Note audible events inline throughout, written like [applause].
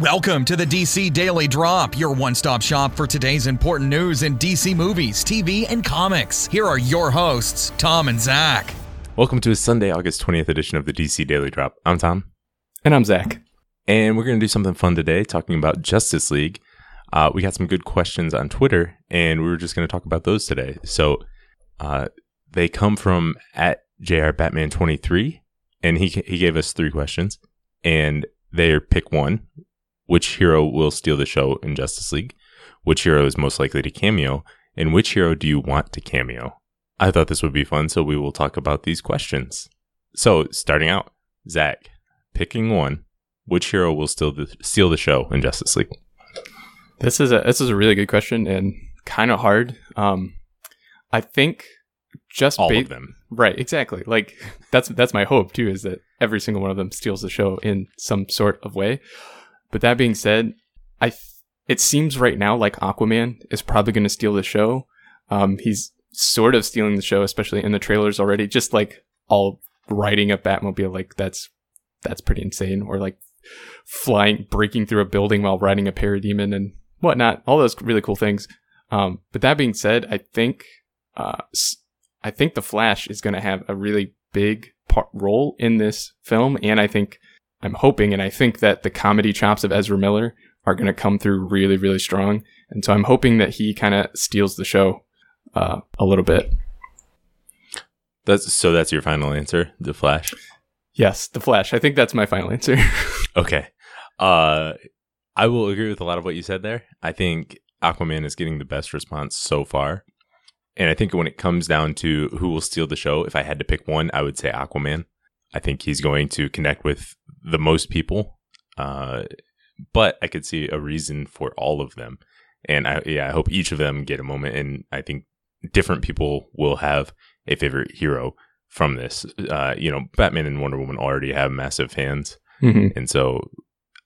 Welcome to the DC Daily Drop, your one stop shop for today's important news in DC movies, TV, and comics. Here are your hosts, Tom and Zach. Welcome to a Sunday, August 20th edition of the DC Daily Drop. I'm Tom. And I'm Zach. And we're going to do something fun today, talking about Justice League. Uh, we got some good questions on Twitter, and we were just going to talk about those today. So uh, they come from at JR Batman 23, and he, he gave us three questions, and they are pick one, which hero will steal the show in Justice League, which hero is most likely to cameo, and which hero do you want to cameo? I thought this would be fun, so we will talk about these questions. So, starting out, Zach, picking one, which hero will steal the, steal the show in Justice League? This is a this is a really good question and kind of hard. Um, I think just All ba- of them. right, exactly. Like [laughs] that's that's my hope too, is that every single one of them steals the show in some sort of way. But that being said, I th- it seems right now like Aquaman is probably going to steal the show. Um, he's sort of stealing the show, especially in the trailers already. Just like all riding a Batmobile, like that's that's pretty insane. Or like flying, breaking through a building while riding a parademon and whatnot. All those really cool things. Um, but that being said, I think uh, I think the Flash is going to have a really big part, role in this film, and I think I'm hoping and I think that the comedy chops of Ezra Miller are going to come through really, really strong, and so I'm hoping that he kind of steals the show uh, a little bit. That's so. That's your final answer, the Flash. Yes, the Flash. I think that's my final answer. [laughs] Okay. Uh, I will agree with a lot of what you said there. I think Aquaman is getting the best response so far, and I think when it comes down to who will steal the show, if I had to pick one, I would say Aquaman. I think he's going to connect with the most people, uh, but I could see a reason for all of them, and I yeah, I hope each of them get a moment, and I think different people will have a favorite hero from this. Uh, you know, Batman and Wonder Woman already have massive fans. hmm And so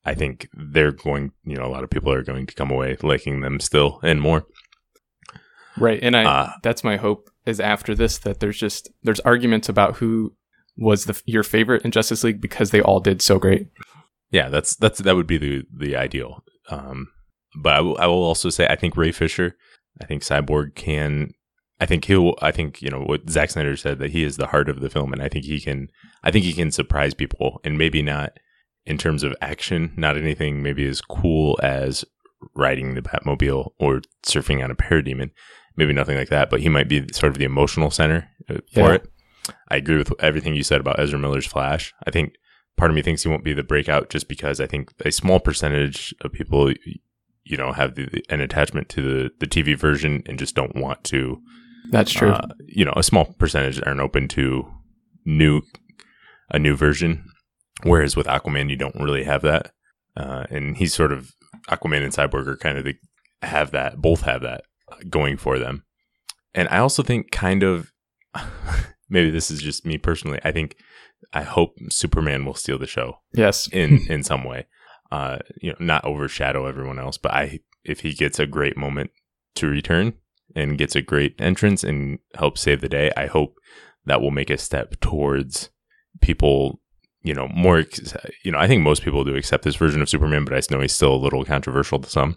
I think they're going, you know, a lot of people are going to come away liking them still and more. Right, and I Uh, that's my hope is after this that there's just there's arguments about who was the your favorite in Justice League because they all did so great. yeah, that's that's that would be the the ideal. Um, but I will, also say I think Ray Fisher, I think Cyborg can, I think he'll, I think you know what Zack Snyder said that he is the heart of the film, and I think he can, I think he can surprise people, and maybe not in terms of action, not anything maybe as cool as riding the Batmobile or surfing on a parademon, maybe nothing like that, but he might be sort of the emotional center uh, for Yeah. it. I agree with everything you said about Ezra Miller's Flash. I think part of me thinks he won't be the breakout just because I think a small percentage of people, you know, have the, an attachment to the, the TV version and just don't want to. That's true. Uh, you know, a small percentage aren't open to new a new version. Whereas with Aquaman, you don't really have that, uh, and he's sort of Aquaman and Cyborg are kind of the have that both have that going for them. And I also think kind of [laughs] maybe this is just me personally. I think I hope Superman will steal the show yes. in [laughs] in some way. Uh, you know, not overshadow everyone else, but I if he gets a great moment to return and gets a great entrance and helps save the day, I hope that will make a step towards people. You know, more. You know, I think most people do accept this version of Superman, but I know he's still a little controversial to some.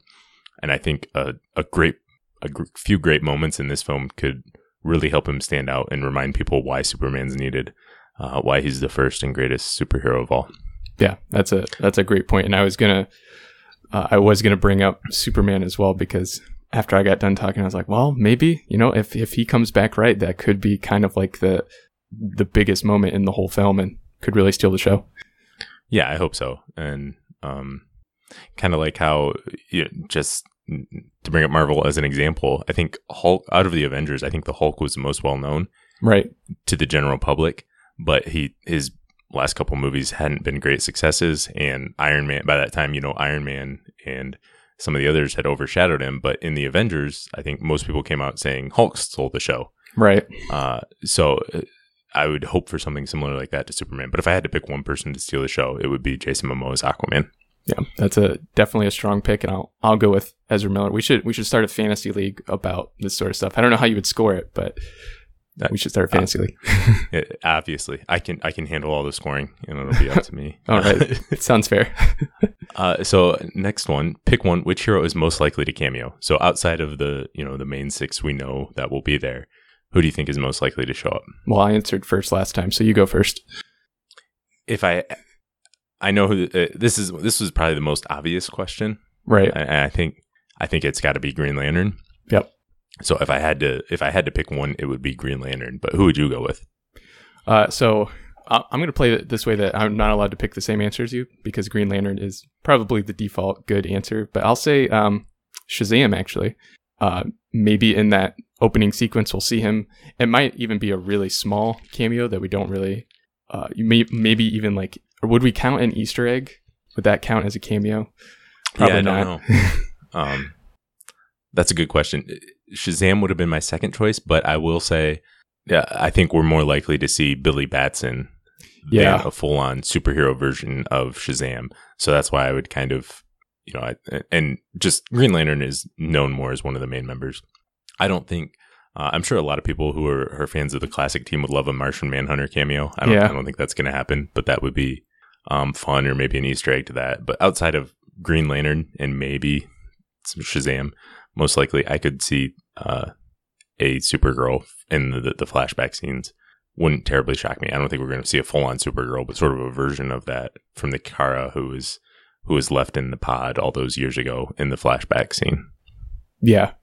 And I think a a great a gr- few great moments in this film could really help him stand out and remind people why Superman's needed, uh, why he's the first and greatest superhero of all. Yeah, that's a that's a great point. And I was gonna uh, I was gonna bring up Superman as well because after I got done talking, I was like, well, maybe you know if if he comes back right, that could be kind of like the the biggest moment in the whole film and could really steal the show. Yeah, I hope so. And um, kind of like how you know, just to bring up Marvel as an example, I think Hulk out of the Avengers, I think the Hulk was the most well known Right. to the general public, but he his last couple movies hadn't been great successes and Iron Man by that time, you know, Iron Man and some of the others had overshadowed him, but in the Avengers, I think most people came out saying Hulk stole the show. Right. Uh, so uh, I would hope for something similar like that to Superman. But if I had to pick one person to steal the show, it would be Jason Momoa's Aquaman. Yeah, that's a definitely a strong pick, and I'll I'll go with Ezra Miller. We should we should start a fantasy league about this sort of stuff. I don't know how you would score it, but That- we should start a fantasy league. [laughs] It- obviously, I can I can handle all the scoring, and it'll be up to me. [laughs] All right. It [laughs] sounds fair. Uh, so next one, pick one. Which hero is most likely to cameo? So outside of the you know the main six we know that will be there, who do you think is most likely to show up? well, I answered first last time, so you go first. If I, I know who uh, this is. This was probably the most obvious question. Right. I, I think I think it's got to be Green Lantern. Yep. So if I had to if I had to pick one, it would be Green Lantern. But who would you go with? Uh, so I'm going to play it this way that I'm not allowed to pick the same answer as you because Green Lantern is probably the default good answer. But I'll say um, Shazam actually. Uh, maybe in that opening sequence we'll see him. It might even be a really small cameo that we don't really. Uh, you may maybe even like. Or would we count an Easter egg? Would that count as a cameo? Probably yeah, I not. don't know. [laughs] um, that's a good question. Shazam would have been my second choice, but I will say, yeah, I think we're more likely to see Billy Batson Yeah. than a full on superhero version of Shazam. So that's why I would kind of, you know, I, and just Green Lantern is known more as one of the main members. I don't think. Uh, I'm sure a lot of people who are, fans of the classic team would love a Martian Manhunter cameo. I don't, Yeah. I don't think that's going to happen, but that would be um, fun or maybe an Easter egg to that. But outside of Green Lantern and maybe some Shazam, most likely I could see uh, a Supergirl in the, the flashback scenes. Wouldn't terribly shock me. I don't think we're going to see a full on Supergirl, but sort of a version of that from the Kara who was who was left in the pod all those years ago in the flashback scene. Yeah.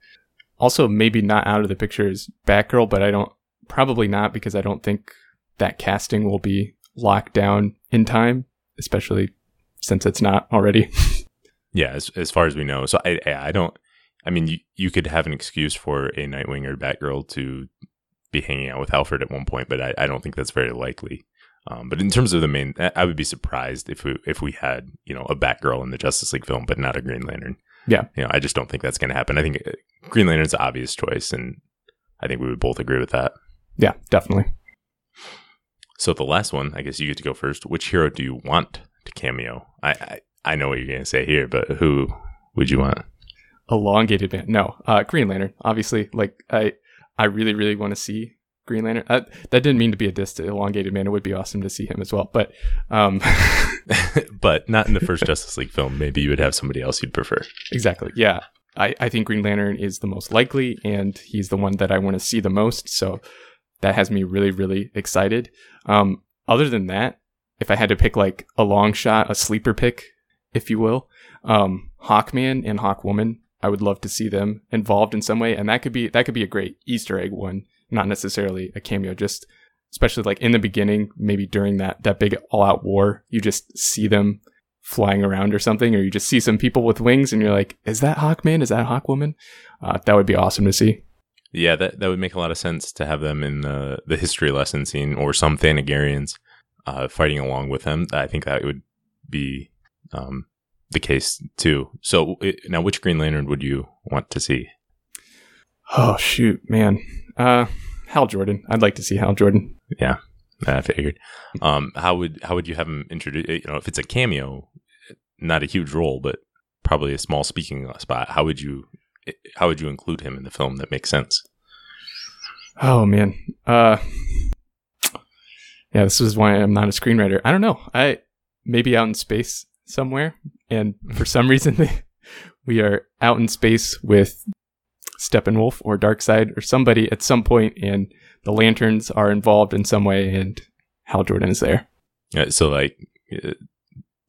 Also, maybe not out of the picture is Batgirl, but I don't probably not because I don't think that casting will be locked down in time, especially since it's not already. [laughs] Yeah, as as far as we know. So I I don't. I mean, you you could have an excuse for a Nightwing or Batgirl to be hanging out with Alfred at one point, but I, I don't think that's very likely. Um, but in terms of the main, I would be surprised if we if we had you know a Batgirl in the Justice League film, but not a Green Lantern. Yeah. you know, I just don't think that's going to happen. I think Green Lantern's an obvious choice, and I think we would both agree with that. yeah, definitely. So the last one, I guess you get to go first. Which hero do you want to cameo? I I, I know what you're going to say here, but who would you want? Elongated man. No, uh, Green Lantern. Obviously, like I, I really, really want to see Green Lantern. Uh, that didn't mean to be a diss to Elongated Man. It would be awesome to see him as well. But um, [laughs] but not in the [laughs] first Justice League film. Maybe you would have somebody else you'd prefer. Exactly. Yeah. I, I think Green Lantern is the most likely, and he's the one that I want to see the most. So that has me really, really excited. Um, other than that, if I had to pick like a long shot, a sleeper pick, if you will, um, Hawkman and Hawkwoman, I would love to see them involved in some way, and that could be that could be a great Easter egg one, not necessarily a cameo, just especially like in the beginning, maybe during that that big all out war, you just see them flying around or something, or you just see some people with wings and you're like, is that Hawkman? Is that Hawkwoman? Uh, that would be awesome to see. Yeah, that that would make a lot of sense to have them in the the history lesson scene or some Thanagarians uh, fighting along with them. I think that would be um, the case too. So it, now, which Green Lantern would you want to see? Oh shoot, man. Uh, Hal Jordan. I'd like to see Hal Jordan. I figured. Um, how would how would you have him introduce? You know, if it's a cameo, not a huge role, but probably a small speaking spot. How would you how would you include him in the film that makes sense? Oh man. Uh, yeah, this is why I'm not a screenwriter. I don't know. I maybe out in space somewhere, and for some reason [laughs] we are out in space with Steppenwolf or Darkseid or somebody at some point, and the lanterns are involved in some way, and Hal Jordan is there. Uh, so like uh,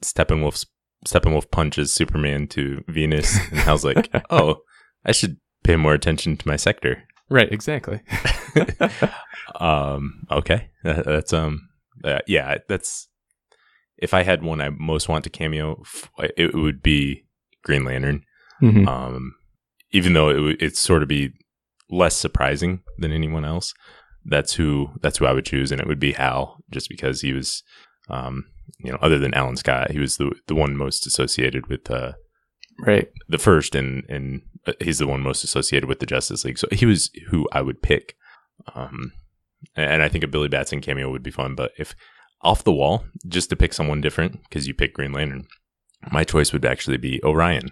Steppenwolf's Steppenwolf punches Superman to Venus, and Hal's like, [laughs] "Oh, I should pay more attention to my sector." Right, exactly. [laughs] um, okay, That- that's um, uh, yeah, that's if I had one I most want to cameo, it would be Green Lantern. Mhm. Um, even though it would it's sort of be less surprising than anyone else. That's who that's who I would choose, and it would be Hal, just because he was, um, you know, other than Alan Scott, he was the the one most associated with uh, Right. the first, and and uh, he's the one most associated with the Justice League. So he was who I would pick. Um, and I think a Billy Batson cameo would be fun. But if off the wall, just to pick someone different, because you pick Green Lantern, my choice would actually be Orion,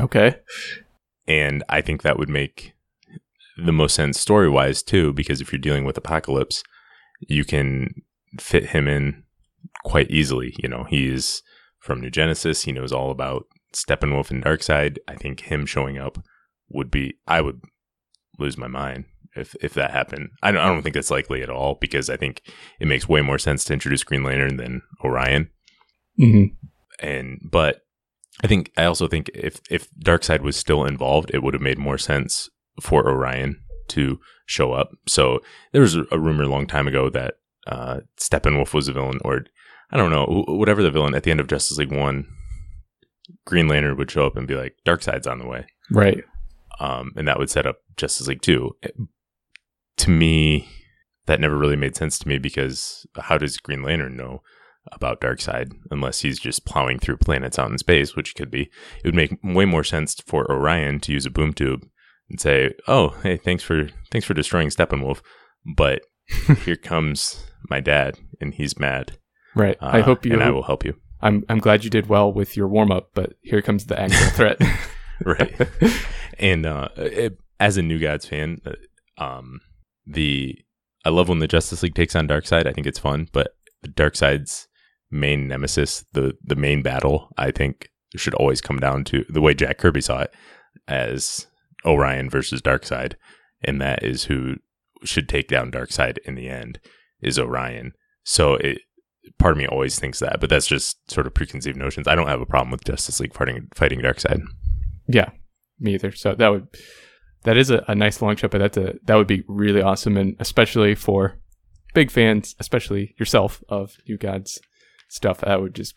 Okay. And I think that would make the most sense story wise too, because if you're dealing with Apokolips, you can fit him in quite easily. You know, he's from New Genesis. He knows all about Steppenwolf and Darkseid. I think him showing up would be, I would lose my mind if if that happened. I don't, I don't think that's likely at all because I think it makes way more sense to introduce Green Lantern than Orion. Mm-hmm. And but I think I also think if if Darkseid was still involved, it would have made more sense for Orion to show up. So there was a, rumor a long time ago that uh, Steppenwolf was a villain, or I don't know, whatever the villain at the end of Justice League One, Green Lantern would show up and be like, "Darkseid's on the way," right? Um, and that would set up Justice League Two. To me, that never really made sense to me because how does Green Lantern know about Darkseid unless he's just plowing through planets out in space, which could be? It would make way more sense for Orion to use a boom tube and say, "Oh, hey, thanks for thanks for destroying Steppenwolf," but [laughs] here comes my dad, and he's mad. Right. Uh, I hope you. And I will help you. I'm I'm glad you did well with your warm up, but here comes the actual [laughs] threat. right. [laughs] And uh, it, as a New Gods fan, uh, um, the I love when the Justice League takes on Darkseid. I think it's fun, but Darkseid's main nemesis, the the main battle, I think should always come down to the way Jack Kirby saw it as Orion versus Darkseid, and that is who should take down Darkseid in the end is Orion. So it part of me always thinks that, but that's just sort of preconceived notions. I don't have a problem with Justice League fighting fighting Darkseid. Yeah, me either. So that would that is a, a nice long shot, but that's a that would be really awesome, and especially for big fans, especially yourself of New Gods stuff. That would just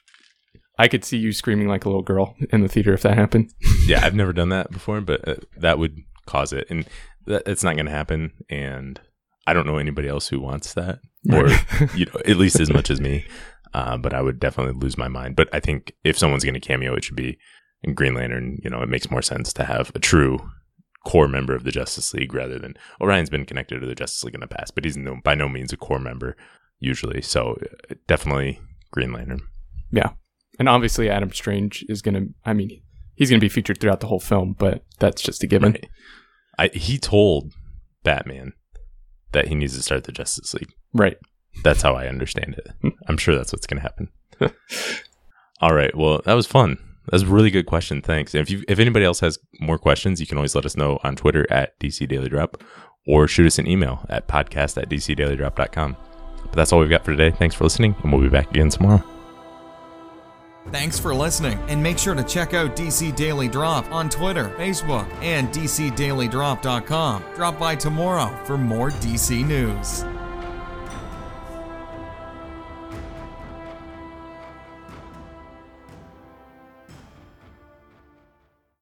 I could see you screaming like a little girl in the theater if that happened. [laughs] yeah, I've never done that before, but uh, that would cause it, and that, it's not going to happen. And I don't know anybody else who wants that, or you know, at least as much as me. [laughs] Uh, but I would definitely lose my mind. But I think if someone's going to cameo, it should be in Green Lantern. You know, it makes more sense to have a true core member of the Justice League rather than Orion's been connected to the Justice League in the past, but he's no, by no means a core member usually. So uh, definitely Green Lantern. Yeah, and obviously Adam Strange is going to. I mean, he's going to be featured throughout the whole film, but that's just a given. Right. I, he told Batman that he needs to start the Justice League. Right. That's how I understand it. Hmm. I'm sure that's what's going to happen. [laughs] All right. Well, that was fun. That's a really good question. Thanks. And if you, if anybody else has more questions, you can always let us know on Twitter at DC Daily Drop or shoot us an email at podcast at dcdailydrop.com. But that's all we've got for today. Thanks for listening, and we'll be back again tomorrow. Thanks for listening, and make sure to check out DC Daily Drop on Twitter, Facebook, and DCDailyDrop.com. Drop by tomorrow for more DC news.